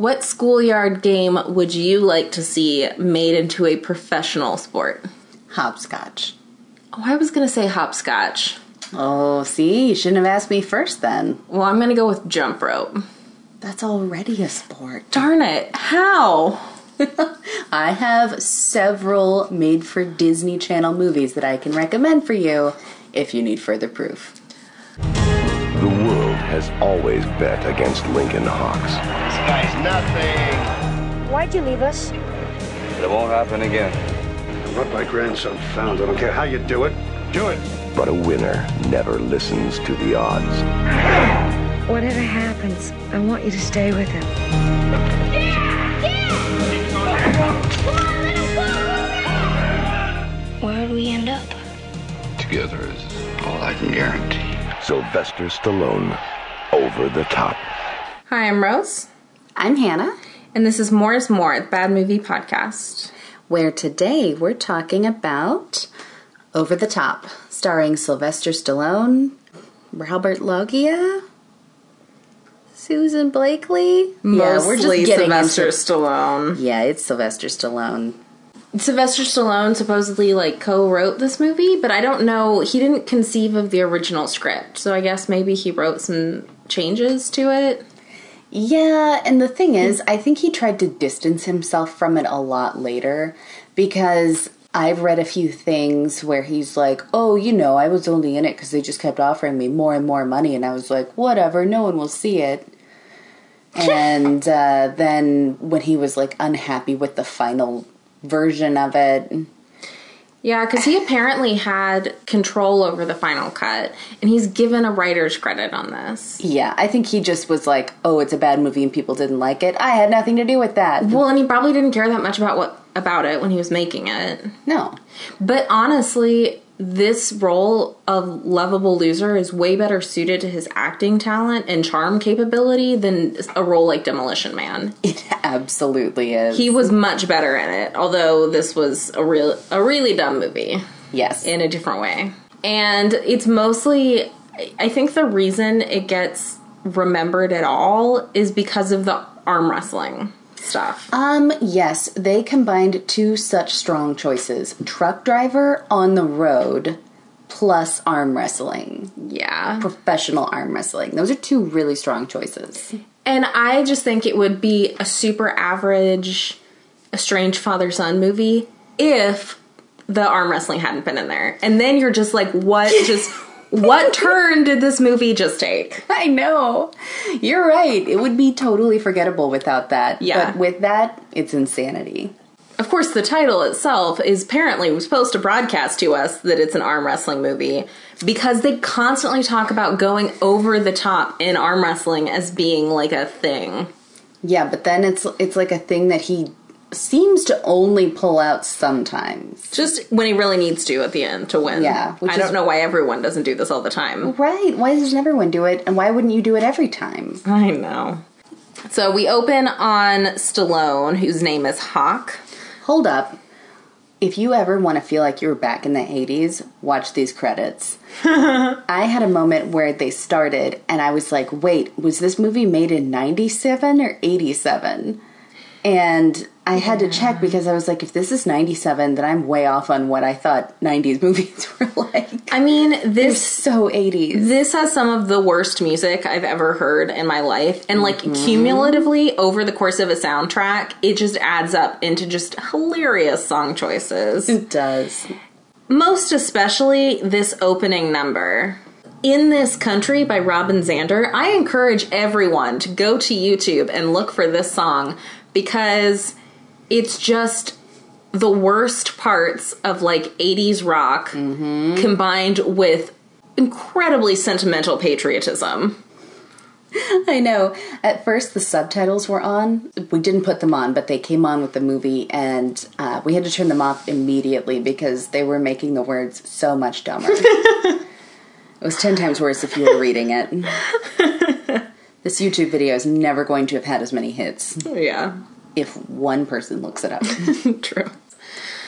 What schoolyard game would you like to see made into a professional sport? Hopscotch. Oh, I was going to say hopscotch. Oh, see, you shouldn't have asked me first then. Well, I'm going to go with jump rope. That's already a sport. Darn it. How? I have several made for Disney Channel movies that I can recommend for you if you need further proof. The world has always bet against Lincoln Hawks. This guy's nothing. Why'd you leave us? It won't happen again. I want my grandson found. I don't care how you do it. Do it. But a winner never listens to the odds. Whatever happens, I want you to stay with him. Where'd we end up? Together is all I can guarantee. Sylvester Stallone, over the top. Hi, I'm Rose, I'm Hannah, and this is More is More, the Bad Movie Podcast. where today we're talking about Over the Top, starring Sylvester Stallone, Robert Loggia, Susan Blakely. Mostly Sylvester into- Stallone. Yeah, it's Sylvester Stallone. Sylvester Stallone supposedly like co-wrote this movie, but I don't know. He didn't conceive of the original script, so I guess maybe he wrote some changes to it. Yeah, and the thing is, I think he tried to distance himself from it a lot later because I've read a few things where he's like, oh, you know, I was only in it because they just kept offering me more and more money, and I was like, whatever, no one will see it. And uh, then when he was like unhappy with the final version of it, Yeah, because he apparently had control over the final cut, and he's given a writer's credit on this. yeah, I think he just was like, oh, it's a bad movie and people didn't like it. I had nothing to do with that. Well, and he probably didn't care that much about what about it when he was making it. No. But honestly, this role of lovable loser is way better suited to his acting talent and charm capability than a role like Demolition Man. It absolutely is. He was much better in it, although this was a real a really dumb movie yes. in a different way. And it's mostly I think the reason it gets remembered at all is because of the arm wrestling stuff. Um, yes, they combined two such strong choices truck driver on the road plus arm wrestling, Yeah. professional arm wrestling. Those are two really strong choices. And I just think it would be a super average estranged father son movie if the arm wrestling hadn't been in there. And then you're just like, what just what turn did this movie just take? I know. You're right. It would be totally forgettable without that. Yeah. But with that, it's insanity. Of course, the title itself is apparently supposed to broadcast to us that it's an arm wrestling movie because they constantly talk about going over the top in arm wrestling as being like a thing. Yeah, but then it's it's like a thing that he seems to only pull out sometimes. Just when he really needs to at the end to win. Yeah, which I don't know why everyone doesn't do this all the time. Right. Why doesn't everyone do it? And why wouldn't you do it every time? I know. So we open on Stallone, whose name is Hawk. Hold up. If you ever want to feel like you were back in the 80s, watch these credits. I had a moment where they started and I was like, wait, was this movie made in 97 or 87? And I had to check because I was like, if this is 97, then I'm way off on what I thought 90s movies were like. I mean, this so 80s. this has some of the worst music I've ever heard in my life, and like mm-hmm. cumulatively over the course of a soundtrack, it just adds up into just hilarious song choices. It does. Most especially this opening number. In This Country by Robin Zander, I encourage everyone to go to YouTube and look for this song because it's just the worst parts of like 80s rock combined with incredibly sentimental patriotism. I know. At first, the subtitles were on. We didn't put them on, but they came on with the movie, and uh, we had to turn them off immediately because they were making the words so much dumber. it was 10 times worse if you were reading it. this YouTube video is never going to have had as many hits Yeah, if one person looks it up. true.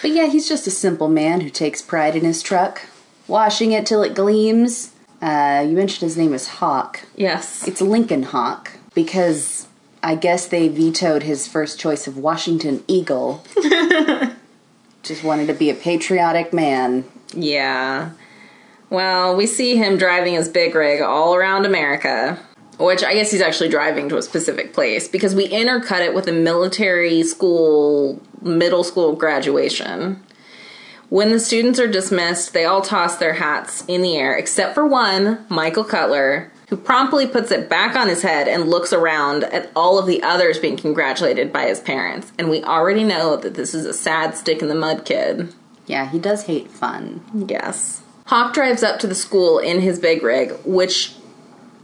but yeah, he's just a simple man who takes pride in his truck, washing it till it gleams. Uh, you mentioned his name is Hawk. Yes. It's Lincoln Hawk because I guess they vetoed his first choice of Washington Eagle. Just wanted to be a patriotic man. Yeah. Well, we see him driving his big rig all around America, which I guess he's actually driving to a specific place because we intercut it with a military school, middle school graduation. When the students are dismissed, they all toss their hats in the air, except for one, Michael Cutler, who promptly puts it back on his head and looks around at all of the others being congratulated by his parents. And we already know that this is a sad stick in the mud kid. Yeah, he does hate fun. Yes. Hawk drives up to the school in his big rig, which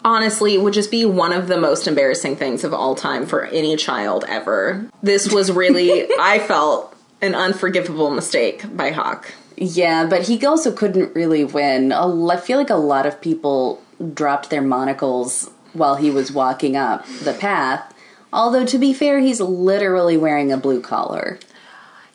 honestly would just be one of the most embarrassing things of all time for any child ever. This was really, I felt, an unforgivable mistake by Hawk. Yeah, but he also couldn't really win. I feel like a lot of people dropped their monocles while he was walking up the path. Although, to be fair, he's literally wearing a blue collar.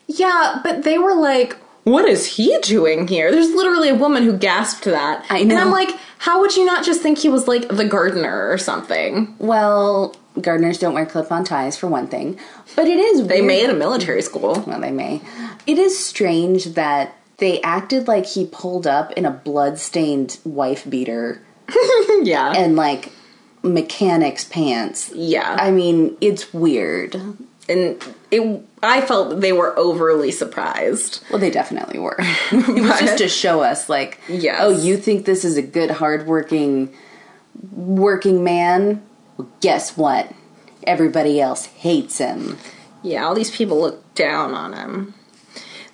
Yeah, but they were like, what is he doing here? There's literally a woman who gasped that. I And. I'm like, how would you not just think he was like the gardener or something? Well, gardeners don't wear clip on ties, for one thing. But it is They weird- made a military school. Well, they may. It is strange that they acted like he pulled up in a blood-stained wife beater yeah. and like mechanic's pants. yeah. I mean, it's weird. And it I felt they were overly surprised. Well, they definitely were. it was just to show us, like, Yes. oh, you think this is a good, hardworking, working man? Well, guess what? Everybody else hates him. Yeah, all these people look down on him.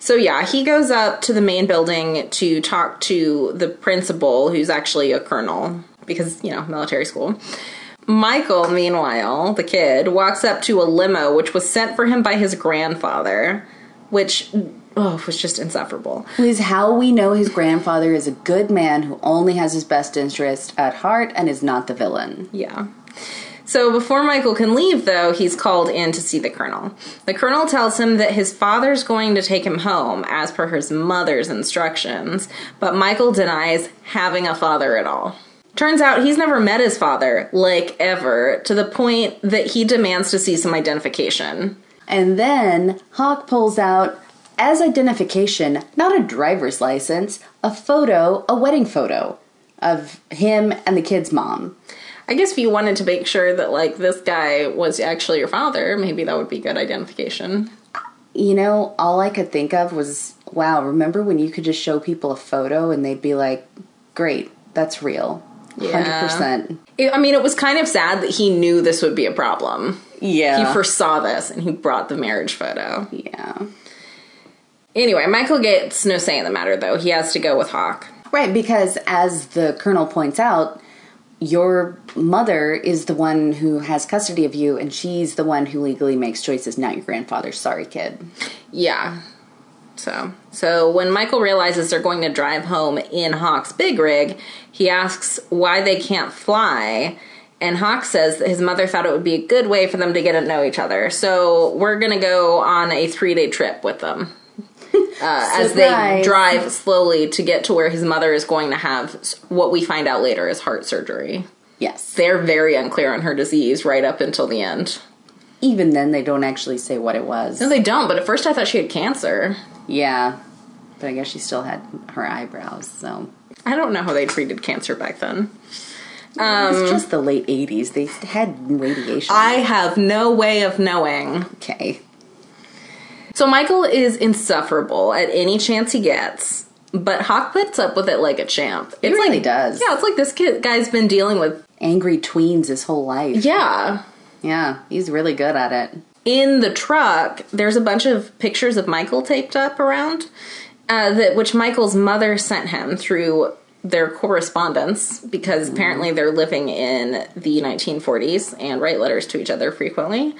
So yeah, he goes up to the main building to talk to the principal, who's actually a colonel because, you know, military school. Michael, meanwhile, the kid, walks up to a limo which was sent for him by his grandfather, which oh, was just insufferable. Is how we know his grandfather is a good man who only has his best interest at heart and is not the villain. Yeah. So before Michael can leave, though, he's called in to see the colonel. The colonel tells him that his father's going to take him home, as per his mother's instructions, but Michael denies having a father at all. Turns out he's never met his father, like ever, to the point that he demands to see some identification. And then Hawk pulls out, as identification, not a driver's license, a photo, a wedding photo of him and the kid's mom. I guess if you wanted to make sure that, like, this guy was actually your father, maybe that would be good identification. You know, all I could think of was, wow, remember when you could just show people a photo and they'd be like, great, that's real. Yeah. 100%. It- I mean, it was kind of sad that he knew this would be a problem. Yeah. He foresaw this and he brought the marriage photo. yeah. Anyway, Michael gets no say in the matter, though. He has to go with Hawk. Right, because as the colonel points out, your mother is the one who has custody of you, and she's the one who legally makes choices, not your grandfather. Sorry, kid. Yeah. So, so when Michael realizes they're going to drive home in Hawk's big rig, he asks why they can't fly. And Hawk says that his mother thought it would be a good way for them to get to know each other. So we're going to go on a three day trip with them. Uh, as they drive slowly to get to where his mother is going to have what we find out later is heart surgery. Yes. They're very unclear on her disease right up until the end. Even then, they don't actually say what it was. No, they don't, but at first I thought she had cancer. Yeah. But I guess she still had her eyebrows, so. I don't know how they treated cancer back then. it's um, just the late 80s. They had radiation. I have no way of knowing. okay. So Michael is insufferable at any chance he gets, but Hawk puts up with it like a champ. It's really like, does. Yeah, it's like this kid guy's been dealing with. Angry tweens his whole life. Yeah. Yeah, he's really good at it. In the truck, there's a bunch of pictures of Michael taped up around, uh, that which Michael's mother sent him through their correspondence because apparently they're living in the 1940s and write letters to each other frequently.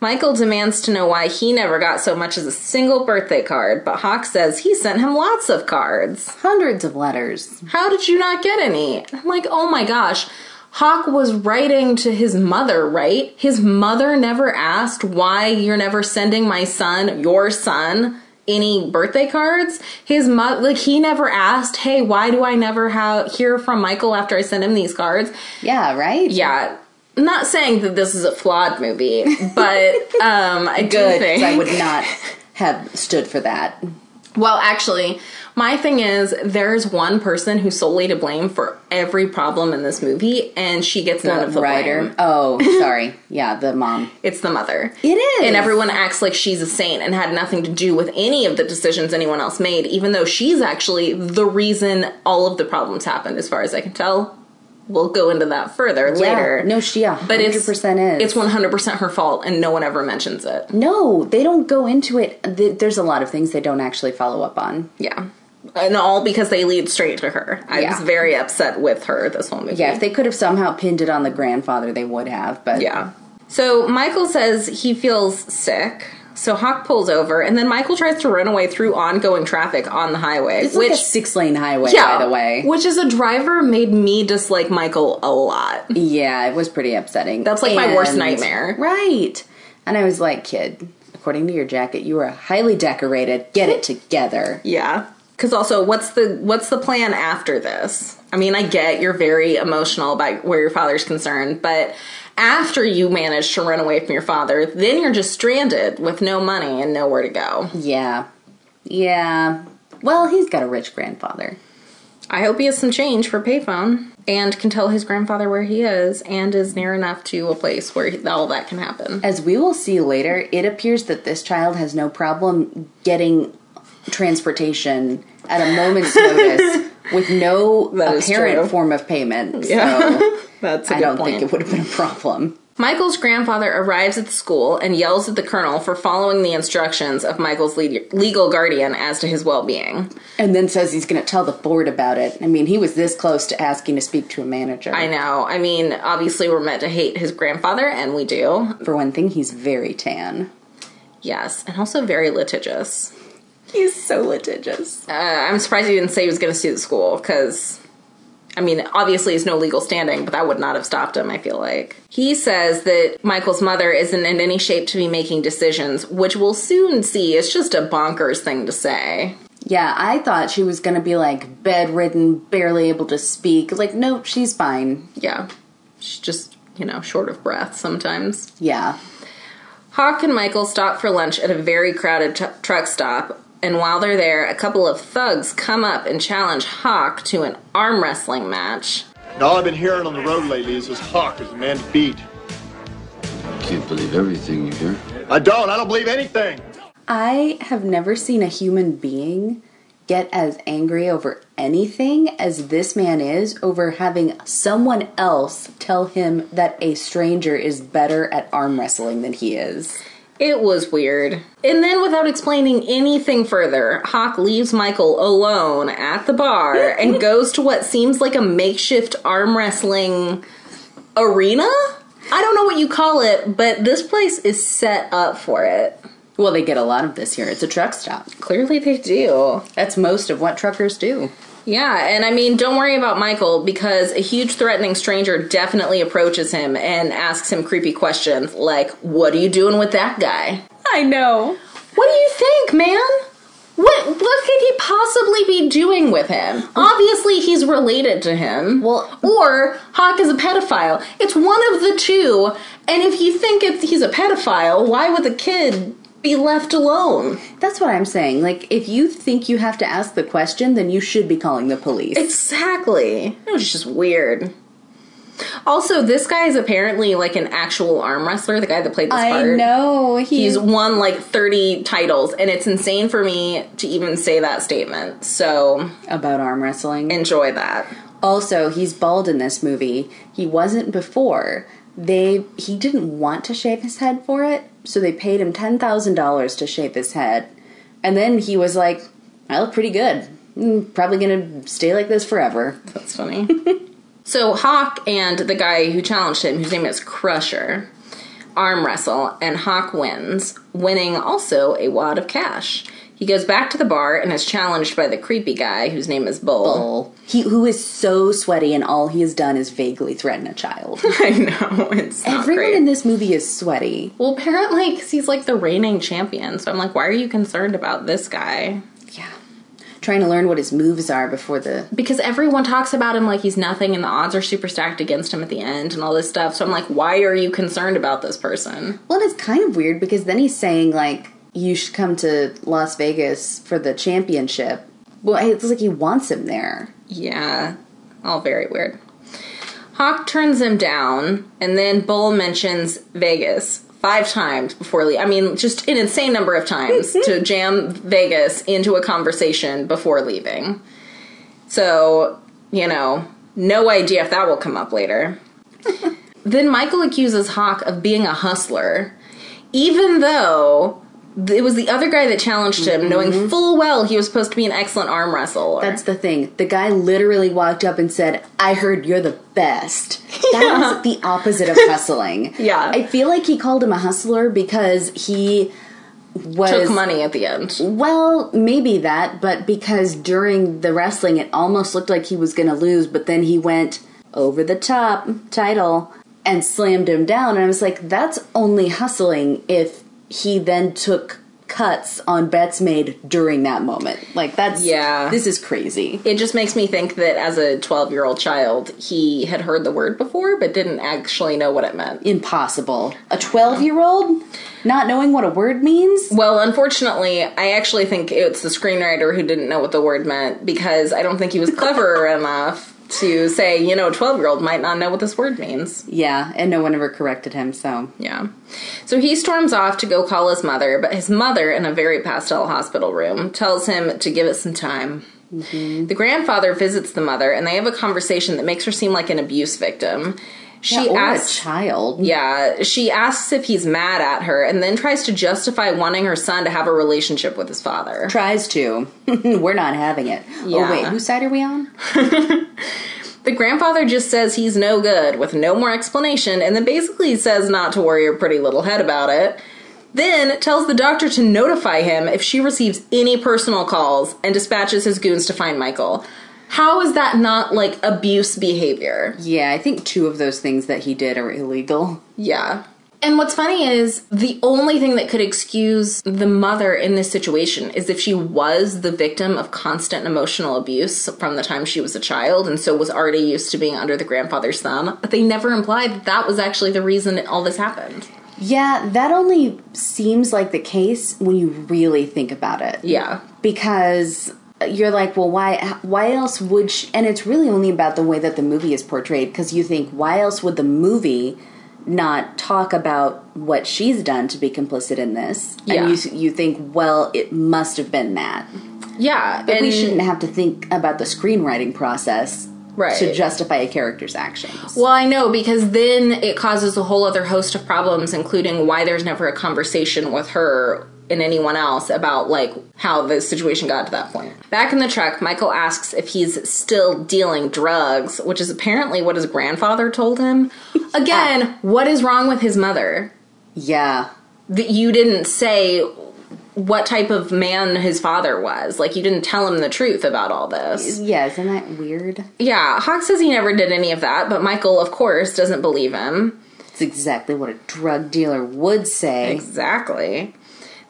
Michael demands to know why he never got so much as a single birthday card, but Hawk says he sent him lots of cards. Hundreds of letters. How did you not get any? I'm like, oh my gosh. Hawk was writing to his mother, right? His mother never asked why you're never sending my son, your son, any birthday cards. His mother, like, he never asked, hey, why do I never have hear from Michael after I send him these cards? Yeah, right? Yeah, I'm not saying that this is a flawed movie, but um, I do think I would not have stood for that. Well, actually, my thing is there's one person who's solely to blame for every problem in this movie, and she gets none of the writer. blame. Oh, sorry. Yeah, the mom. It's the mother. It is. And everyone acts like she's a saint and had nothing to do with any of the decisions anyone else made, even though she's actually the reason all of the problems happened, as far as I can tell. We'll go into that further later. No, she yeah, but it's 100% is. It's 100% her fault, and no one ever mentions it. No, they don't go into it. There's a lot of things they don't actually follow up on. Yeah. And all because they lead straight to her. I Yeah. was very upset with her this whole movie. Yeah, if they could have somehow pinned it on the grandfather, they would have. But Yeah. So Michael says he feels sick. So Hawk pulls over, and then Michael tries to run away through ongoing traffic on the highway. it's which, like a six lane highway, yeah, by the way. which as a driver made me dislike Michael a lot. Yeah, it was pretty upsetting. That's like my worst nightmare. Right. And I was like, kid, according to your jacket, you are highly decorated. Get it together. Yeah. Because also, what's the what's the plan after this? I mean, I get you're very emotional about where your father's concerned, but after you manage to run away from your father, then you're just stranded with no money and nowhere to go. Yeah. Yeah. Well, he's got a rich grandfather. I hope he has some change for payphone and can tell his grandfather where he is and is near enough to a place where he, all that can happen. As we will see later, it appears that this child has no problem getting transportation at a moment's notice with no apparent true. form of payment. Yeah. So That's a I good don't point. think it would have been a problem. Michael's grandfather arrives at the school and yells at the colonel for following the instructions of Michael's le- legal guardian as to his well-being. And then says he's going to tell the board about it. I mean, he was this close to asking to speak to a manager. I know. I mean, obviously we're meant to hate his grandfather and we do. For one thing, he's very tan. Yes, and also very litigious. He's so litigious. Uh, I'm surprised he didn't say he was going to sue the school because, I mean, obviously he's no legal standing, but that would not have stopped him, I feel like. He says that Michael's mother isn't in any shape to be making decisions, which we'll soon see is just a bonkers thing to say. Yeah, I thought she was going to be like bedridden, barely able to speak. Like, no, she's fine. Yeah. She's just, you know, short of breath sometimes. Yeah. Hawk and Michael stop for lunch at a very crowded t- truck stop, and while they're there, a couple of thugs come up and challenge Hawk to an arm wrestling match. And all I've been hearing on the road lately is this Hawk is the man to beat. I Can't believe everything you hear. I don't. I don't believe anything. I have never seen a human being get as angry over anything as this man is over having someone else tell him that a stranger is better at arm wrestling than he is. It was weird. And then, without explaining anything further, Hawk leaves Michael alone at the bar and goes to what seems like a makeshift arm wrestling arena? I don't know what you call it, but this place is set up for it. Well, they get a lot of this here. It's a truck stop. Clearly, they do. That's most of what truckers do. Yeah, and I mean, don't worry about Michael because a huge threatening stranger definitely approaches him and asks him creepy questions like, What are you doing with that guy? I know. What do you think, man? What what could he possibly be doing with him? Obviously, he's related to him. Well- or Hawk is a pedophile. It's one of the two. And if you think it's, he's a pedophile, why would the kid be left alone? That's what I'm saying. Like, if you think you have to ask the question, then you should be calling the police. Exactly. It was just weird. Also, this guy is apparently like an actual arm wrestler, the guy that played this I part. know. He's, He's won like 30 titles, and it's insane for me to even say that statement. So, about arm wrestling. enjoy that. Also, he's bald in this movie. He wasn't before. They he didn't want to shave his head for it, so they paid him ten thousand dollars to shave his head. And then he was like, "I look pretty good. Mm, probably gonna stay like this forever." That's funny. so Hawk and the guy who challenged him, whose name is Crusher, arm wrestle, and Hawk wins, winning also a wad of cash. He goes back to the bar and is challenged by the creepy guy whose name is Bull. Bull. He who is so sweaty, and all he has done is vaguely threaten a child. I know it's not Everyone great. in this movie is sweaty. well, apparently, because he's like the reigning champion. So I'm like, why are you concerned about this guy? Yeah. trying to learn what his moves are before the. because everyone talks about him like he's nothing and the odds are super stacked against him at the end and all this stuff. So I'm like, why are you concerned about this person? Well, it's kind of weird because then he's saying like you should come to Las Vegas for the championship. Well, it's like he wants him there. Yeah, all very weird. Hawk turns him down, and then Bull mentions Vegas five times before leaving. I mean, just an insane number of times to jam Vegas into a conversation before leaving. So, you know, no idea if that will come up later. then Michael accuses Hawk of being a hustler, even though it was the other guy that challenged him, mm-hmm. knowing full well he was supposed to be an excellent arm wrestler. That's the thing. The guy literally walked up and said, "I heard you're the best." That was the opposite of hustling. Yeah. I feel like he called him a hustler because he was took money at the end. Well, maybe that, but because during the wrestling it almost looked like he was going to lose, but then he went over the top title and slammed him down and I was like that's only hustling if he then took cuts on bets made during that moment. Like that's Yeah. this is crazy. It just makes me think that as a 12 year old child, he had heard the word before but didn't actually know what it meant. Impossible. A 12-year-old not knowing what a word means? Well, unfortunately, I actually think it's the screenwriter who didn't know what the word meant because I don't think he was clever enough to say, you know, a 12 year old might not know what this word means. Yeah, and no one ever corrected him, so Yeah. So he storms off to go call his mother, but his mother, in a very pastel hospital room, tells him to give it some time. Mm-hmm. The grandfather visits the mother, and they have a conversation that makes her seem like an abuse victim. She yeah, asks, a child. yeah, she asks if he's mad at her, and then tries to justify wanting her son to have a relationship with his father. Tries to. We're not having it. Yeah. Oh wait, whose side are we on? The grandfather just says he's no good with no more explanation and then basically says not to worry her pretty little head about it. Then tells the doctor to notify him if she receives any personal calls and dispatches his goons to find Michael. How is that not like abuse behavior? Yeah, I think two of those things that he did are illegal. Yeah. And what's funny is the only thing that could excuse the mother in this situation is if she was the victim of constant emotional abuse from the time she was a child and so was already used to being under the grandfather's thumb. But they never implied that that was actually the reason all this happened. Yeah, that only seems like the case when you really think about it. Yeah. Because you're like, well, why? Why else would? She, and it's really only about the way that the movie is portrayed. Because you think, why else would the movie not talk about what she's done to be complicit in this? Yeah. And you you think, well, it must have been that. Yeah. But we shouldn't have to think about the screenwriting process Right. to justify a character's actions. Well, I know because then it causes a whole other host of problems, including why there's never a conversation with her and anyone else about like how the situation got to that point. Back in the truck, Michael asks if he's still dealing drugs, which is apparently what his grandfather told him. Again, what is wrong with his mother? yeah. That you didn't say what type of man his father was. Like you didn't tell him the truth about all this. Yeah, isn't that weird? Yeah, Hawk says he never did any of that, but Michael, of course, doesn't believe him. It's exactly what a drug dealer would say. Exactly.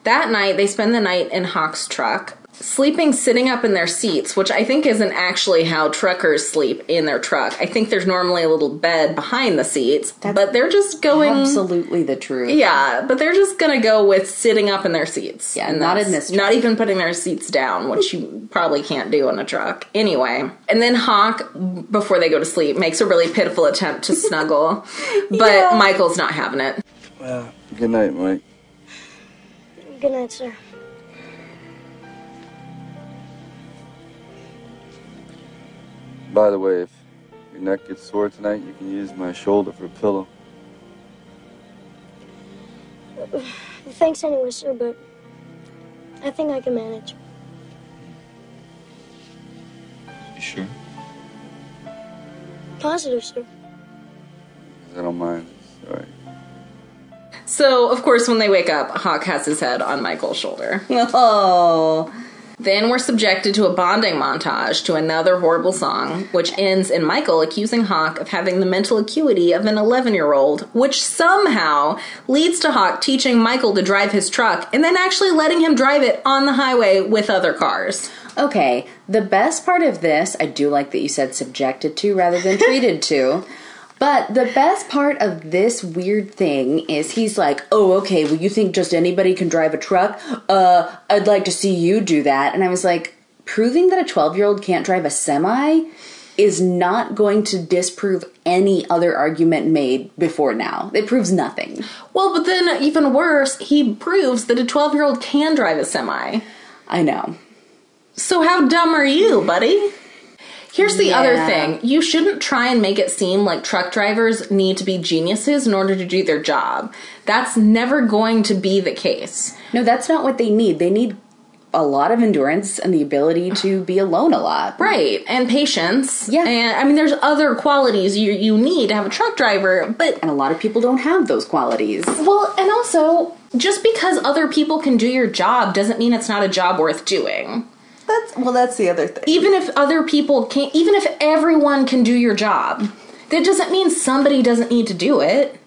That night, they spend the night in Hawk's truck, sleeping sitting up in their seats, which I think isn't actually how truckers sleep in their truck. I think there's normally a little bed behind the seats, but they're just going. Absolutely the truth. Yeah, but they're just gonna go with sitting up in their seats. Yeah, And not in that's- this truck. Not even putting their seats down, which you probably can't do in a truck. Anyway, and then Hawk, before they go to sleep, makes a really pitiful attempt to snuggle, but Michael's not having it. Well, good night, Mike. Good night, sir. By the way, if your neck gets sore tonight, you can use my shoulder for a pillow. Thanks anyway, sir, but I think I can manage. You sure? Positive, sir. I don't mind. It's alright. So, of course, when they wake up, Hawk has his head on Michael's shoulder. Oh. Then we're subjected to a bonding montage to another horrible song, which ends in Michael accusing Hawk of having the mental acuity of an 11 year old, which somehow leads to Hawk teaching Michael to drive his truck and then actually letting him drive it on the highway with other cars. Okay, the best part of this, I do like that you said subjected to rather than treated to. But the best part of this weird thing is he's like, "Oh, okay, well you think just anybody can drive a truck? Uh, I'd like to see you do that." And I was like, proving that a 12-year-old can't drive a semi is not going to disprove any other argument made before now. It proves nothing. Well, but then even worse, he proves that a 12 year old can drive a semi. I know. So how dumb are you, buddy? Here's the other thing. You shouldn't try and make it seem like truck drivers need to be geniuses in order to do their job. That's never going to be the case. No, that's not what they need. They need a lot of endurance and the ability to be alone a lot. Right. And patience. Yeah. And I mean there's other qualities you you need to have a truck driver, but And a lot of people don't have those qualities. well, and also just because other people can do your job doesn't mean it's not a job worth doing. That's well, that's the other thing. even if other people can't even if everyone can do your job that doesn't mean somebody doesn't need to do it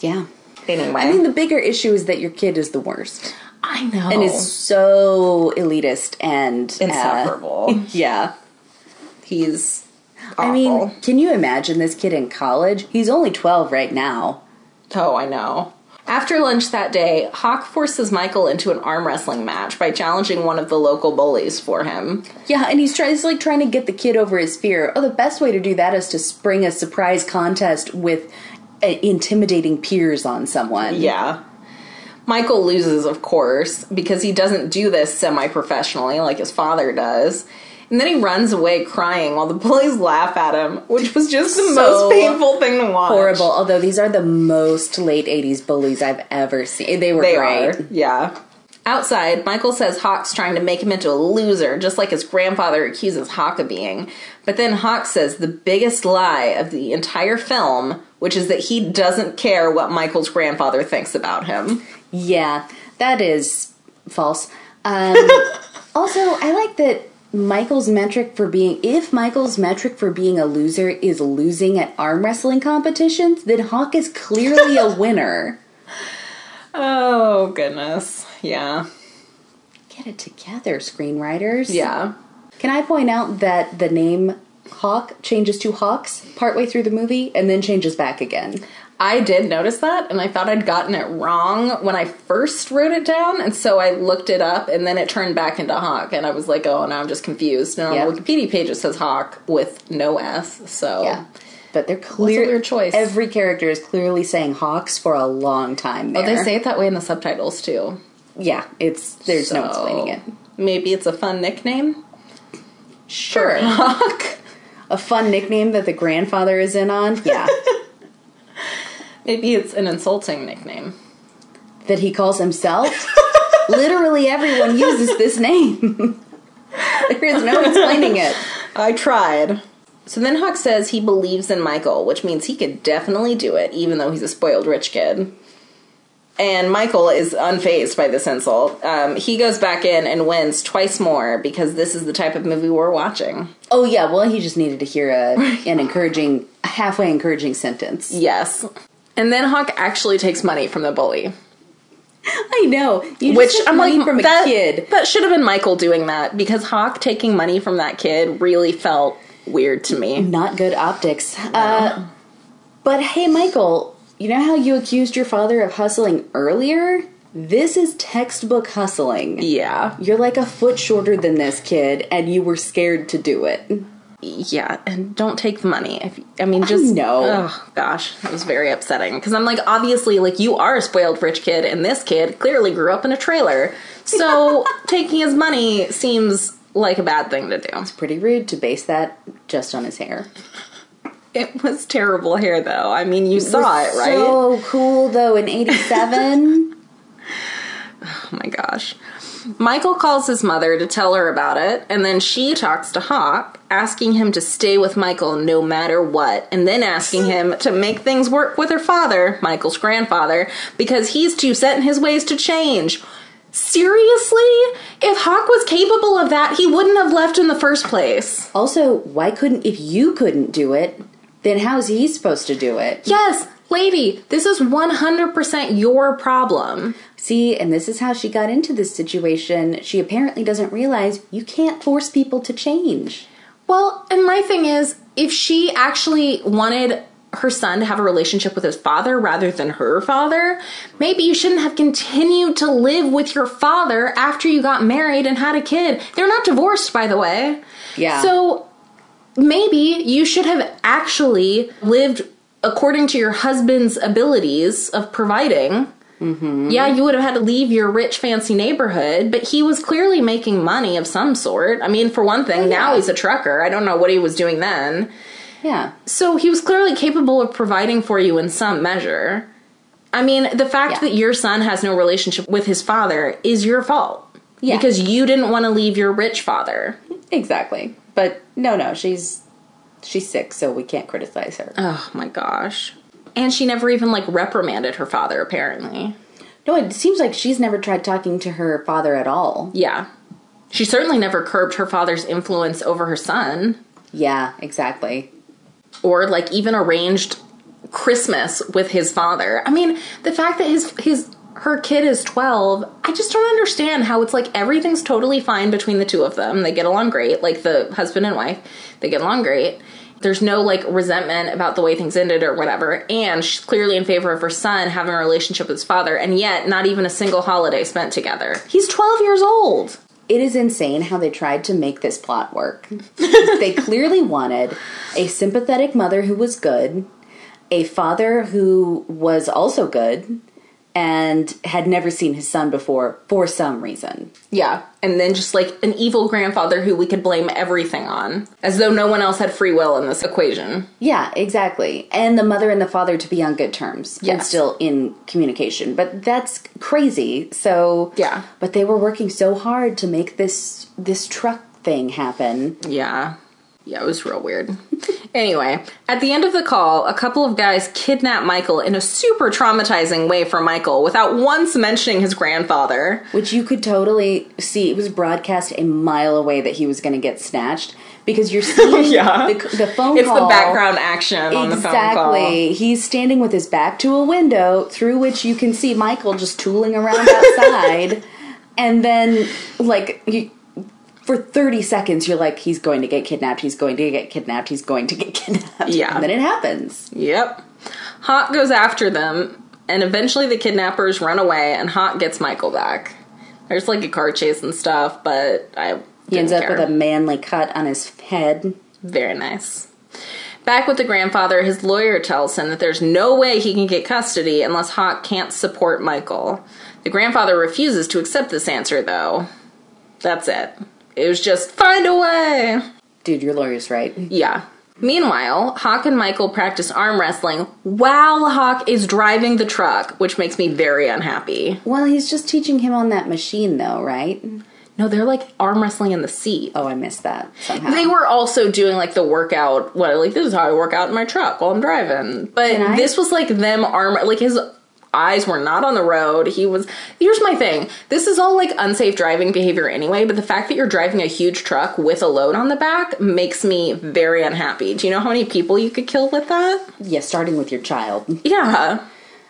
Yeah. anyway I mean, the bigger issue is that your kid is the worst i know and is so elitist and uh, insufferable yeah. he's I mean, can you imagine this kid in college? He's only 12 right now. oh i know after lunch that day hawk forces michael into an arm wrestling match by challenging one of the local bullies for him Yeah, and he's, try- he's like trying to get the kid over his fear. Oh, the best way to do that is to spring a surprise contest with uh, intimidating peers on someone. yeah michael loses of course because he doesn't do this semi-professionally like his father does and then he runs away crying while the bullies laugh at him, which was just the So most painful thing to watch. Horrible. Although these are the most late 80s bullies I've ever seen. They were They great. are. Yeah. Outside, Michael says Hawk's trying to make him into a loser, just like his grandfather accuses Hawk of being. But then Hawk says the biggest lie of the entire film, which is that he doesn't care what Michael's grandfather thinks about him. Yeah, that is false. Um, also, I like that Michael's metric for being if Michael's metric for being a loser is losing at arm wrestling competitions, then Hawk is clearly a winner. Oh, goodness. Yeah. Get it together, screenwriters. Yeah. Can I point out that the name Hawk changes to Hawks partway through the movie and then changes back again? I did notice that, and I thought I'd gotten it wrong when I first wrote it down, and so I looked it up, and then it turned back into Hawk, and I was like, oh, now I'm just confused. And on Yeah. the Wikipedia page, it says Hawk with no S, so. Yeah. But they're clear. weird choice. Every character is clearly saying Hawks for a long time. There. Oh, they say it that way in the subtitles, too. yeah. It's there's no explaining it. Maybe it's a fun nickname? Sure. Hawk? a fun nickname that the grandfather is in on. Yeah. Maybe it's an insulting nickname. that he calls himself. Literally everyone uses this name. there is no explaining it. I tried. So then Hawk says he believes in Michael, which means he could definitely do it, even though he's a spoiled rich kid. And Michael is unfazed by this insult. Um, he goes back in and wins twice more because this is the type of movie we're watching. Oh yeah, well he just needed to hear a, an encouraging, halfway encouraging sentence. Yes. And then Hawk actually takes money from the bully. I know. You Which I'm money like, from a that, kid. That should have been Michael doing that because Hawk taking money from that kid really felt weird to me. Not good optics. Uh, but hey, Michael, you know how you accused your father of hustling earlier? This is textbook hustling. Yeah. You're like a foot shorter than this kid, and you were scared to do it. Yeah, and don't take the money. If, I mean, just no. Oh gosh, it was very upsetting because I'm like, obviously, like you are a spoiled rich kid, and this kid clearly grew up in a trailer. So taking his money seems like a bad thing to do. It's pretty rude to base that just on his hair. It was terrible hair, though. I mean, you saw it, right? So cool though in 87. Oh my gosh. Michael calls his mother to tell her about it, and then she talks to Hawk, asking him to stay with Michael no matter what, and then asking him to make things work with her father, Michael's grandfather, because he's too set in his ways to change. Seriously? If Hawk was capable of that, he wouldn't have left in the first place. also, why couldn't if you couldn't do it, then how's he supposed to do it? Yes, Lady, this is 100% your problem. See, and this is how she got into this situation. She apparently doesn't realize you can't force people to change. Well, and my thing is, if she actually wanted her son to have a relationship with his father rather than her father, maybe you shouldn't have continued to live with your father after you got married and had a kid. They're not divorced, by the way. Yeah. So maybe you should have actually lived according to your husband's abilities of providing. Mm-hmm. Yeah, you would have had to leave your rich, fancy neighborhood, but he was clearly making money of some sort. I mean, for one thing, now he's a trucker. I don't know what he was doing then. Yeah. So he was clearly capable of providing for you in some measure. I mean, the fact Yeah. that your son has no relationship with his father is your fault. Yeah. Because you didn't want to leave your rich father. Exactly. But no, no, she's she's sick, so we can't criticize her. Oh my gosh. And she never even like reprimanded her father, apparently. No, it seems like she's never tried talking to her father at all. Yeah. She certainly never curbed her father's influence over her son. Yeah, exactly. or like even arranged Christmas with his father. I mean, the fact that his his her kid is 12, I just don't understand how it's like everything's totally fine between the two of them. They get along great, like the husband and wife. They get along great. There's no like resentment about the way things ended or whatever. And she's clearly in favor of her son having a relationship with his father, and yet not even a single holiday spent together. He's 12 years old. It is insane how they tried to make this plot work. they clearly wanted a sympathetic mother who was good, a father who was also good, and had never seen his son before for some reason. Yeah. And then just like an evil grandfather who we could blame everything on, as though no one else had free will in this equation. Yeah, exactly. And the mother and the father to be on good terms and still in communication. But that's crazy. So Yeah. But they were working so hard to make this this truck thing happen. Yeah. Yeah, it was real weird. anyway, at the end of the call, a couple of guys kidnap Michael in a super traumatizing way for Michael without once mentioning his grandfather. Which you could totally see. It was broadcast a mile away that he was going to get snatched because you're seeing Yeah. the, the phone It's call. the background action on the phone call. Exactly. He's standing with his back to a window through which you can see Michael just tooling around outside. and then, like, you, for 30 seconds, you're like, he's going to get kidnapped, he's going to get kidnapped, he's going to get kidnapped. Yeah. And then it happens. Yep. Hawk goes after them, and eventually the kidnappers run away, and Hawk gets Michael back. There's like a car chase and stuff, but I. He ends up with a manly cut on his head. Very nice. Back with the grandfather, his lawyer tells him that there's no way he can get custody unless Hawk can't support Michael. The grandfather refuses to accept this answer, though. That's it. It was just find a way. Dude, your lawyer's right. Yeah. Meanwhile, Hawk and Michael practice arm wrestling while Hawk is driving the truck, which makes me very unhappy. Well, he's just teaching him on that machine, though, right? No, they're like arm wrestling in the seat. Oh, I missed that somehow. They were also doing like the workout. What like this is how I work out in my truck while I'm driving. But this was like them arm like his eyes were not on the road. He was. Here's my thing. This is all like unsafe driving behavior anyway. But the fact that you're driving a huge truck with a load on the back makes me very unhappy. Do you know how many people you could kill with that? yeah, starting with your child. Yeah.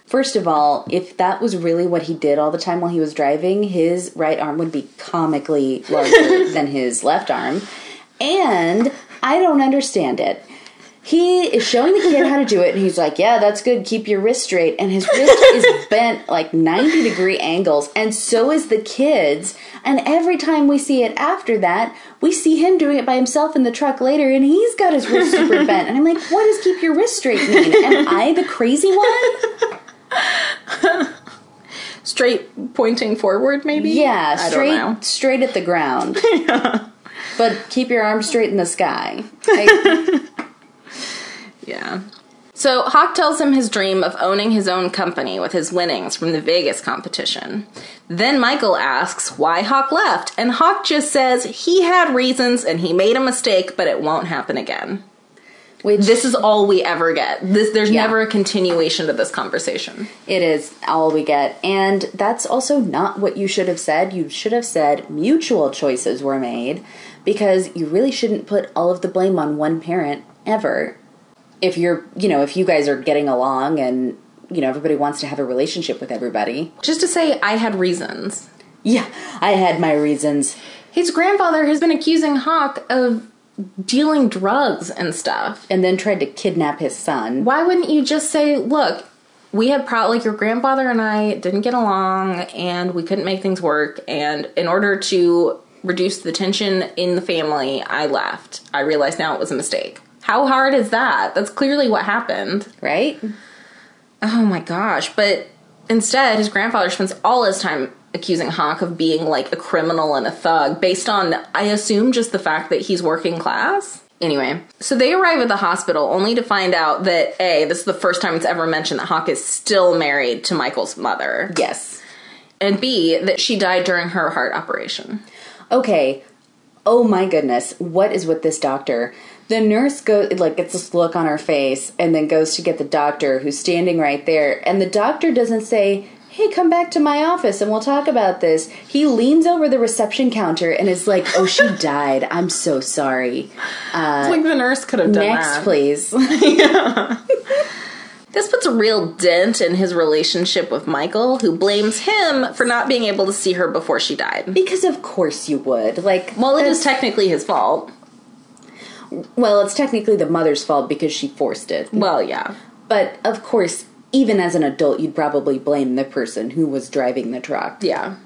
First of all, if that was really what he did all the time while he was driving, his right arm would be comically larger than his left arm. And I don't understand it. He is showing the kid how to do it, and he's like, Yeah, that's good. Keep your wrist straight. And his wrist is bent like 90 degree angles, and so is the kid's. And every time we see it after that, we see him doing it by himself in the truck later, and he's got his wrist super bent. And I'm like, What does keep your wrist straight mean? Am I the crazy one? Straight pointing forward, maybe. Yeah, straight straight at the ground. yeah. But keep your arms straight in the sky. I- Yeah. So Hawk tells him his dream of owning his own company with his winnings from the Vegas competition. Then Michael asks why Hawk left, and Hawk just says he had reasons and he made a mistake, but it won't happen again. which This is all we ever get. This there's Yeah. never a continuation to this conversation. it is all we get. And that's also not what you should have said. You should have said mutual choices were made because you really shouldn't put all of the blame on one parent ever. If you're, you know, if you guys are getting along and, you know, everybody wants to have a relationship with everybody. Just to say, I had reasons. Yeah, I had my reasons. His grandfather has been accusing Hawk of dealing drugs and stuff. And then tried to kidnap his son. Why wouldn't you just say, look, we had pro like your grandfather and I didn't get along and we couldn't make things work and in order to reduce the tension in the family, I left. I realize now it was a mistake. How hard is that? That's clearly what happened. Right? Oh my gosh. But instead, his grandfather spends all his time accusing Hawk of being like a criminal and a thug based on, I assume, just the fact that he's working class. Anyway, so they arrive at the hospital only to find out that A, this is the first time it's ever mentioned that Hawk is still married to Michael's mother. Yes. And B, that she died during her heart operation. Okay. Oh my goodness. What is with this doctor? The nurse goes, like, gets this look on her face and then goes to get the doctor who's standing right there. And the doctor doesn't say, hey, come back to my office and we'll talk about this. He leans over the reception counter and is like, oh, she died. I'm so sorry. it's uh, like the nurse could have done that. Next, that. please. This puts a real dent in his relationship with Michael, who blames him for not being able to see her before she died. because of course you would. Like, Well, it is technically his fault. Well, it's technically the mother's fault because she forced it. Well, yeah. But of course, even as an adult, you'd probably blame the person who was driving the truck. Yeah.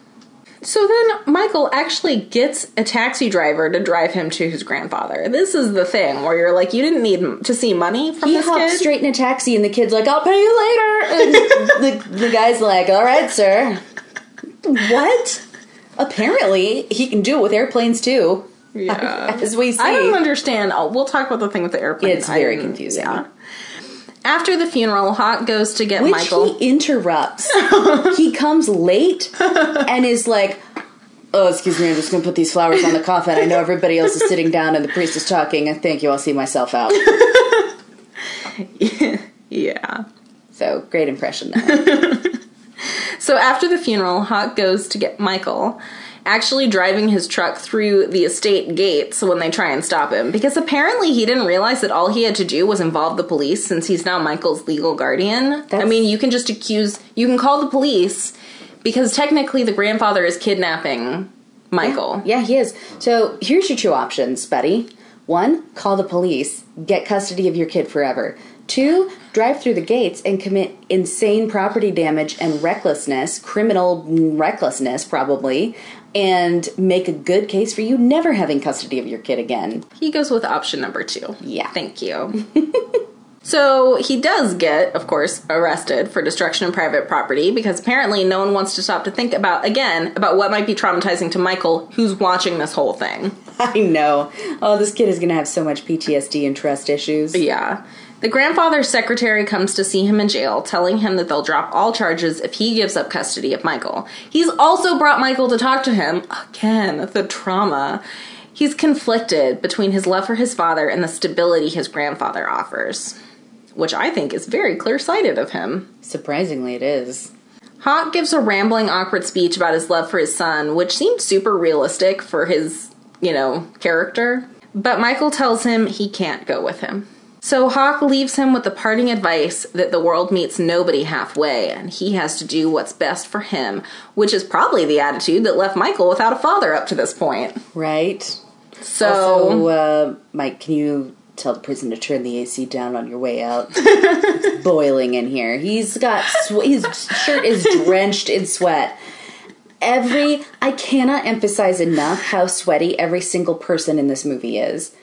So then Michael actually gets a taxi driver to drive him to his grandfather. This is the thing where you're like, you didn't need to see money from He this hops kid. straight in a taxi, and the kid's like, "I'll pay you later." And the, the guy's like, "All right, sir." What? Apparently, he can do it with airplanes too. Yeah. As we see, I don't understand. Oh, we'll talk about the thing with the airplane. It's very I didn't- confusing. Yeah. After the funeral, Hawk goes to get which Michael. he interrupts. he comes late and is like, "Oh, excuse me, I'm just going to put these flowers on the coffin. I know everybody else is sitting down and the priest is talking. Thank you, I'll see myself out." yeah. So great impression there. So after the funeral, Hawk goes to get Michael, actually driving his truck through the estate gates when they try and stop him. Because apparently he didn't realize that all he had to do was involve the police since he's now Michael's legal guardian. I mean, you can just accuse, you can call the police because technically the grandfather is kidnapping Michael. Yeah, he is. So here's your two options, buddy. One, call the police, get custody of your kid forever. Two, drive through the gates and commit insane property damage and recklessness, criminal recklessness probably, and make a good case for you never having custody of your kid again. He goes with option number two. Yeah. Thank you. so he does get, of course, arrested for destruction of private property because apparently no one wants to stop to think about, again, about what might be traumatizing to Michael, who's watching this whole thing. I know. Oh, this kid is going to have so much PTSD and trust issues. Yeah. The grandfather's secretary comes to see him in jail, telling him that they'll drop all charges if he gives up custody of Michael. He's also brought Michael to talk to him. Again, the trauma. He's conflicted between his love for his father and the stability his grandfather offers, which I think is very clear sighted of him. Surprisingly, it is. Hawk gives a rambling, awkward speech about his love for his son, which seemed super realistic for his, you know, character. But Michael tells him he can't go with him. So Hawk leaves him with the parting advice that the world meets nobody halfway, and he has to do what's best for him, which is probably the attitude that left Michael without a father up to this point. Right? So, So, uh, Mike, can you tell the prison to turn the AC down on your way out? it's boiling in here. He's got swe- his shirt is drenched in sweat. Every I cannot emphasize enough how sweaty every single person in this movie is.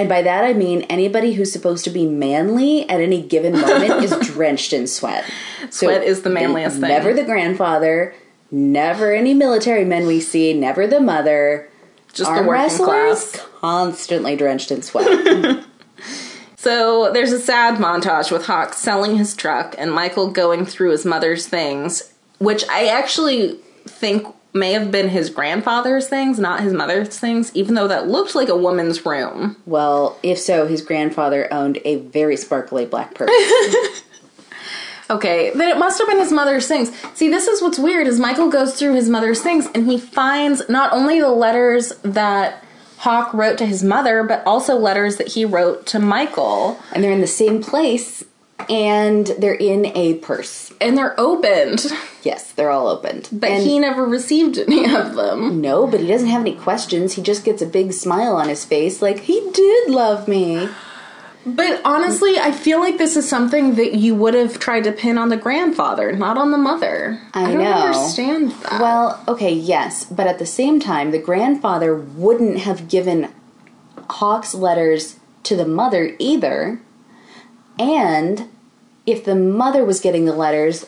And by that I mean anybody who's supposed to be manly at any given moment is drenched in sweat. So Sweat is the manliest thing. Never the grandfather, never any military men we see, never the mother just the arm working wrestlers class. constantly drenched in sweat. So there's a sad montage with Hawk selling his truck and Michael going through his mother's things, which I actually think may have been his grandfather's things, not his mother's things, even though that looked like a woman's room. well, if so, his grandfather owned a very sparkly black purse. Okay, then it must have been his mother's things. See, this is what's weird is Michael goes through his mother's things and he finds not only the letters that Hawk wrote to his mother, but also letters that he wrote to Michael. And they're in the same place and they're in a purse. And they're opened. Yes, they're all opened. But and he never received any of them. no, but he doesn't have any questions. He just gets a big smile on his face like he did love me. But honestly, I feel like this is something that you would have tried to pin on the grandfather, not on the mother. I don't know. understand that. Well, okay, yes, but at the same time, the grandfather wouldn't have given Hawk's letters to the mother either. And if the mother was getting the letters,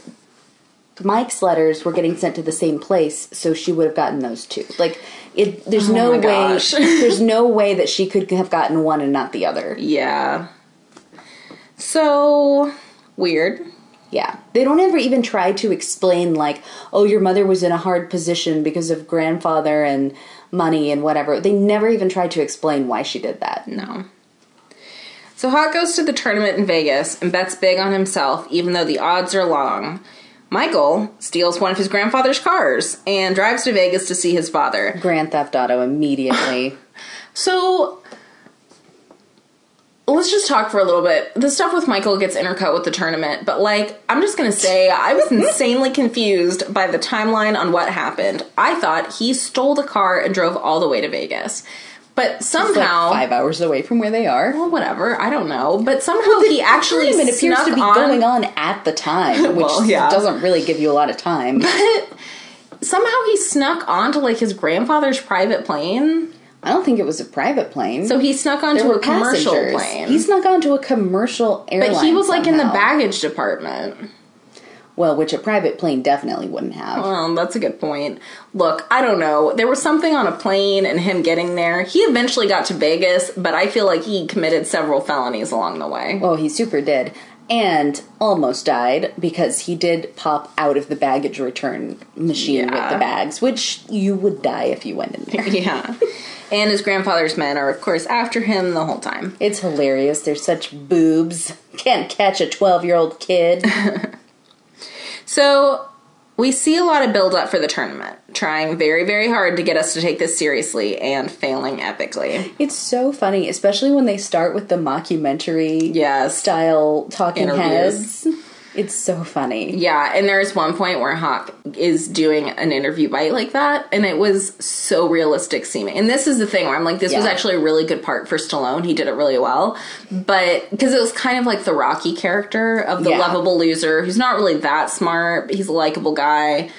Mike's letters were getting sent to the same place, so she would have gotten those too. Like it there's Oh no way there's no way that she could have gotten one and not the other. yeah. So weird. Yeah. They don't ever even try to explain, like, oh, your mother was in a hard position because of grandfather and money and whatever. They never even tried to explain why she did that. No. So Hawk goes to the tournament in Vegas and bets big on himself, even though the odds are long. Michael steals one of his grandfather's cars and drives to Vegas to see his father. Grand Theft Auto immediately. So let's just talk for a little bit. The stuff with Michael gets intercut with the tournament, but like I'm just gonna say I was insanely confused by the timeline on what happened. I thought he stole the car and drove all the way to Vegas. But It's like somehow five hours away from where they are. well, whatever, I don't know. But somehow he actually tournament appears to be on, going on at the time, which Well, yeah. doesn't really give you a lot of time. But somehow he snuck onto like his grandfather's private plane. I don't think it was a private plane. So he snuck onto a commercial passengers. plane. He snuck onto a commercial airline. but he was like in the baggage department. Well, which a private plane definitely wouldn't have. Well, that's a good point. Look, I don't know. There was something on a plane and him getting there. He eventually got to Vegas, but I feel like he committed several felonies along the way. Oh, he super did. And almost died because he did pop out of the baggage return machine with the bags, which you would die if you went in there. yeah. And his grandfather's men are, of course, after him the whole time. It's hilarious. They're such boobs. Can't catch a 12 year old kid. So we see a lot of build up for the tournament, trying very, very hard to get us to take this seriously and failing epically. it's so funny, especially when they start with the mockumentary Yes. style talking Interviews. heads. It's so funny. Yeah, and there's one point where Hawk is doing an interview bite like that, and it was so realistic seeming. And this is the thing where I'm like, this was actually a really good part for Stallone. He did it really well, but because it was kind of like the Rocky character of the Yeah. lovable loser who's not really that smart, but he's a likable guy.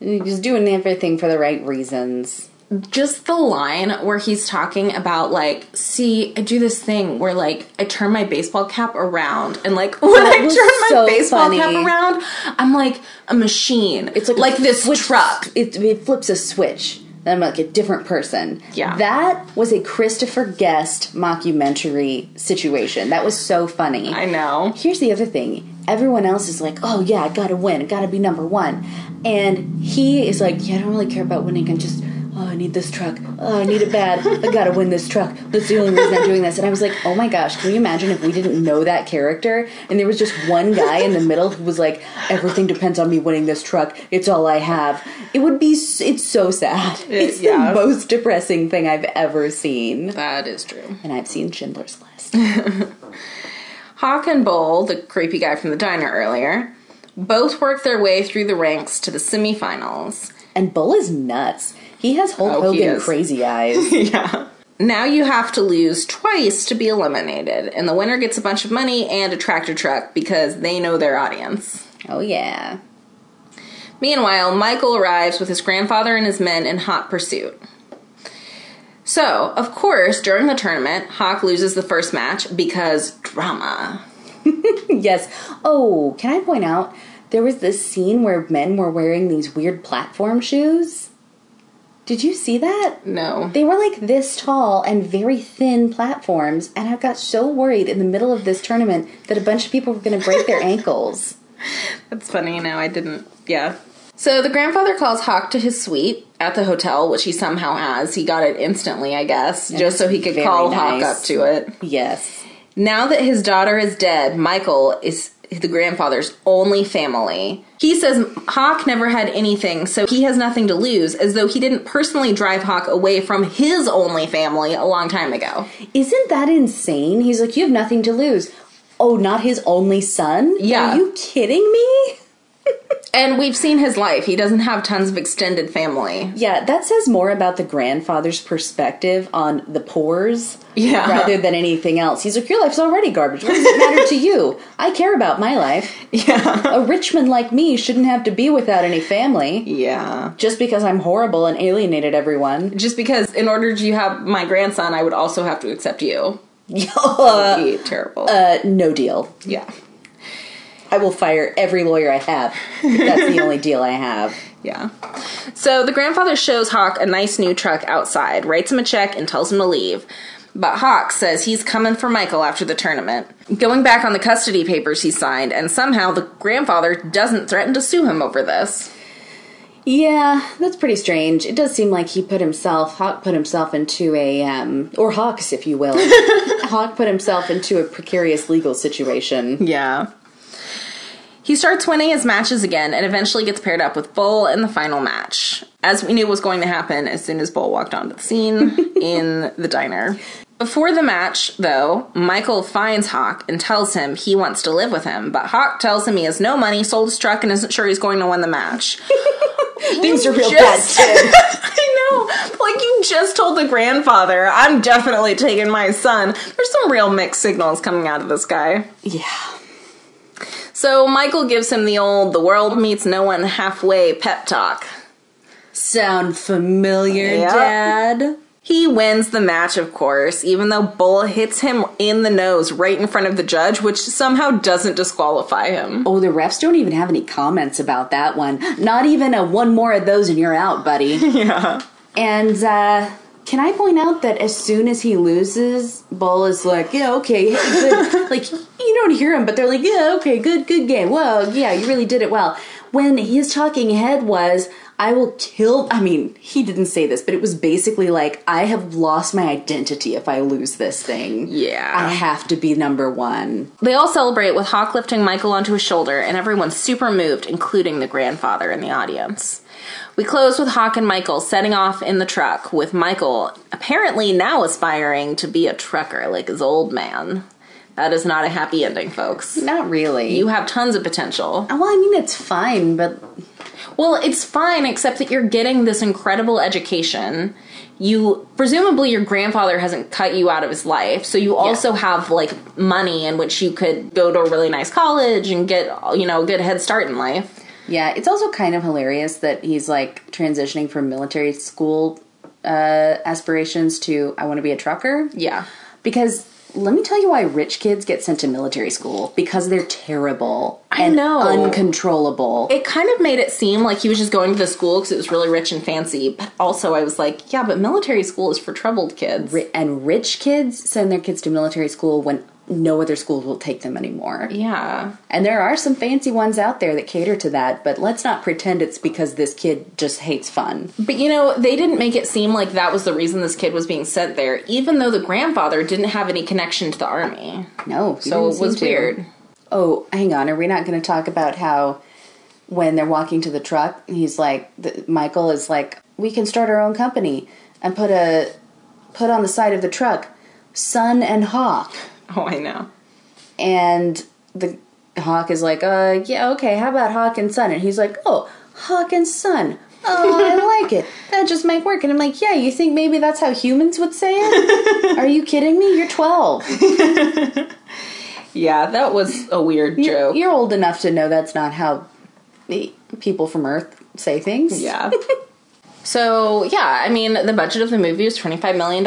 He's doing everything for the right reasons. Just the line where he's talking about like see i do this thing where like i turn my baseball cap around and like when That i turn my so baseball cap around i'm like a machine It's like like this switch- truck It, it flips a switch. Then I'm like a different person. Yeah. That was a Christopher Guest mockumentary situation. That was so funny. i know Here's the other thing. Everyone else is like, oh yeah, I gotta win. I gotta be number one. And he is like, yeah, I don't really care about winning. I'm just, oh, I need this truck. Oh, I need it bad. I gotta win this truck. That's the only reason I'm doing this. And I was like, oh my gosh, can you imagine if we didn't know that character and there was just one guy in the middle who was like, everything depends on me winning this truck. It's all I have. It would be, it's so sad. It's yeah. the most depressing thing I've ever seen. that is true And I've seen Schindler's List. hawk and bull the creepy guy from the diner earlier both work their way through the ranks to the semifinals And Bull is nuts. He has Hulk Oh, Hogan crazy eyes. yeah now you have to lose twice to be eliminated and the winner gets a bunch of money and a tractor truck because they know their audience oh yeah. Meanwhile, Michael arrives with his grandfather and his men in hot pursuit. So, of course, during the tournament, Hawk loses the first match because drama. Yes. Oh, can I point out there was this scene where men were wearing these weird platform shoes? Did you see that? No. They were like this tall and very thin platforms, and I got so worried in the middle of this tournament that a bunch of people were going to break their ankles. That's funny. No, I didn't. Yeah. So the grandfather calls Hawk to his suite at the hotel, which he somehow has. He got it instantly, I guess, just so he could call Hawk up to it. Yes. Now that his daughter is dead, Michael is the grandfather's only family. He says Hawk never had anything, so he has nothing to lose, as though he didn't personally drive Hawk away from his only family a long time ago. Isn't that insane? He's like, you have nothing to lose. Oh, not his only son? Yeah. Are you kidding me? And we've seen his life. He doesn't have tons of extended family. Yeah, that says more about the grandfather's perspective on the pores Yeah. rather than anything else. He's like, Your life's already garbage. What does it matter to you? I care about my life. Yeah. A rich man like me shouldn't have to be without any family. Yeah. Just because I'm horrible and alienated everyone. Just because in order to have my grandson, I would also have to accept you. uh, That would be terrible. no deal. yeah. I will fire every lawyer I have. That's the only deal I have. Yeah. So the grandfather shows Hawk a nice new truck outside, writes him a check, and tells him to leave. But Hawk says he's coming for Michael after the tournament, going back on the custody papers he signed, and somehow the grandfather doesn't threaten to sue him over this. Yeah, that's pretty strange. It does seem like he put himself, Hawk put himself into a, um, or Hawks, if you will. Hawk put himself into a precarious legal situation. Yeah. He starts winning his matches again and eventually gets paired up with Bull in the final match, as we knew was going to happen as soon as Bull walked onto the scene in the diner. Before the match, though, Michael finds Hawk and tells him he wants to live with him, but Hawk tells him he has no money, sold his truck, and isn't sure he's going to win the match. Things are real Just- bad. I know. Like you just told the grandfather, I'm definitely taking my son. There's some real mixed signals coming out of this guy. Yeah. So Michael gives him the old the world meets no one halfway pep talk. Sound familiar, Yep. Dad? He wins the match, of course, even though Bull hits him in the nose right in front of the judge, which somehow doesn't disqualify him. Oh, the refs don't even have any comments about that one. Not even a one more of those and you're out, buddy. Yeah. And uh can I point out that as soon as he loses, Bull is like, yeah, okay, good. like, you don't hear him, but they're like, yeah, okay, good, good game. Well, yeah, you really did it well. When his talking head was, I will kill, I mean, he didn't say this, but it was basically like, I have lost my identity if I lose this thing. Yeah. I have to be number one. They all celebrate with Hawk lifting Michael onto his shoulder, and everyone's super moved, including the grandfather in the audience. We close with Hawk and Michael setting off in the truck, with Michael apparently now aspiring to be a trucker like his old man. That is not a happy ending, folks. Not really. You have tons of potential. Uh, well, I mean, it's fine, but Well, it's fine, except that you're getting this incredible education. You presumably your grandfather hasn't cut you out of his life, so you also have like money in which you could go to a really nice college and get you know a good head start in life. Yeah, it's also kind of hilarious that he's like transitioning from military school uh, aspirations to I want to be a trucker. Yeah, Because let me tell you why rich kids get sent to military school because they're terrible I and know. uncontrollable. it kind of made it seem like he was just going to the school because it was really rich and fancy. But also, I was like, yeah, but military school is for troubled kids. And rich kids send their kids to military school when no other schools will take them anymore. yeah, And there are some fancy ones out there that cater to that, but let's not pretend it's because this kid just hates fun. But you know, they didn't make it seem like that was the reason this kid was being sent there, even though the grandfather didn't have any connection to the army. No, So it was weird. Oh, hang on. Are we not going to talk about how when they're walking to the truck, he's like, the, Michael is like, we can start our own company and put a put on the side of the truck, Son and Hawk, Oh, I know. and the Hawk is like, uh, yeah, okay. How about Hawk and Son? And he's like, oh, Hawk and Son. Oh, I like it. That just might work. And I'm like, yeah, you think maybe that's how humans would say it? Are you kidding me? You're 12. Yeah, that was a weird You're, joke. you're old enough to know that's not how the people from Earth say things. yeah. so, yeah, I mean, the budget of the movie was $25 million,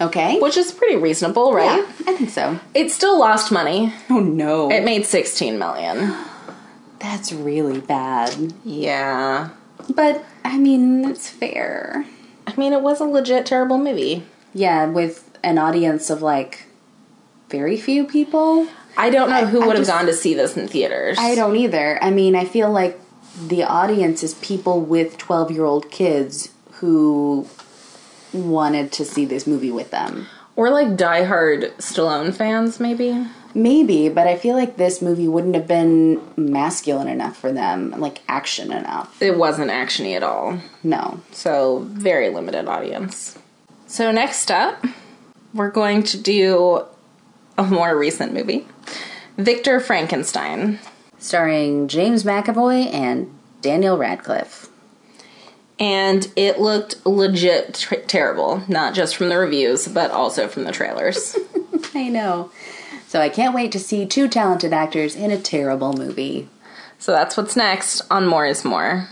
Okay. which is pretty reasonable, right? Yeah, I think so. It still lost money. Oh no. It made 16 million. That's really bad. Yeah. But I mean, it's fair. I mean, it was a legit terrible movie. Yeah, with an audience of like very few people. I don't know who would have gone to see this in theaters. I don't either. I mean, I feel like the audience is people with 12-year-old kids who wanted to see this movie with them. Or like diehard Stallone fans, maybe. Maybe, but I feel like this movie wouldn't have been masculine enough for them, like action enough. It wasn't actiony at all. No. So, very limited audience. So, next up, we're going to do a more recent movie Victor Frankenstein. Starring James McAvoy and Daniel Radcliffe. And it looked legit tr- terrible, not just from the reviews, but also from the trailers. I know. So I can't wait to see two talented actors in a terrible movie. so, that's what's next on More is More.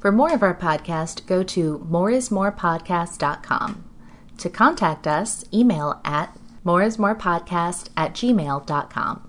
For more of our podcast, go to moreismorepodcast.com. To contact us, email at moreismorepodcast at gmail.com.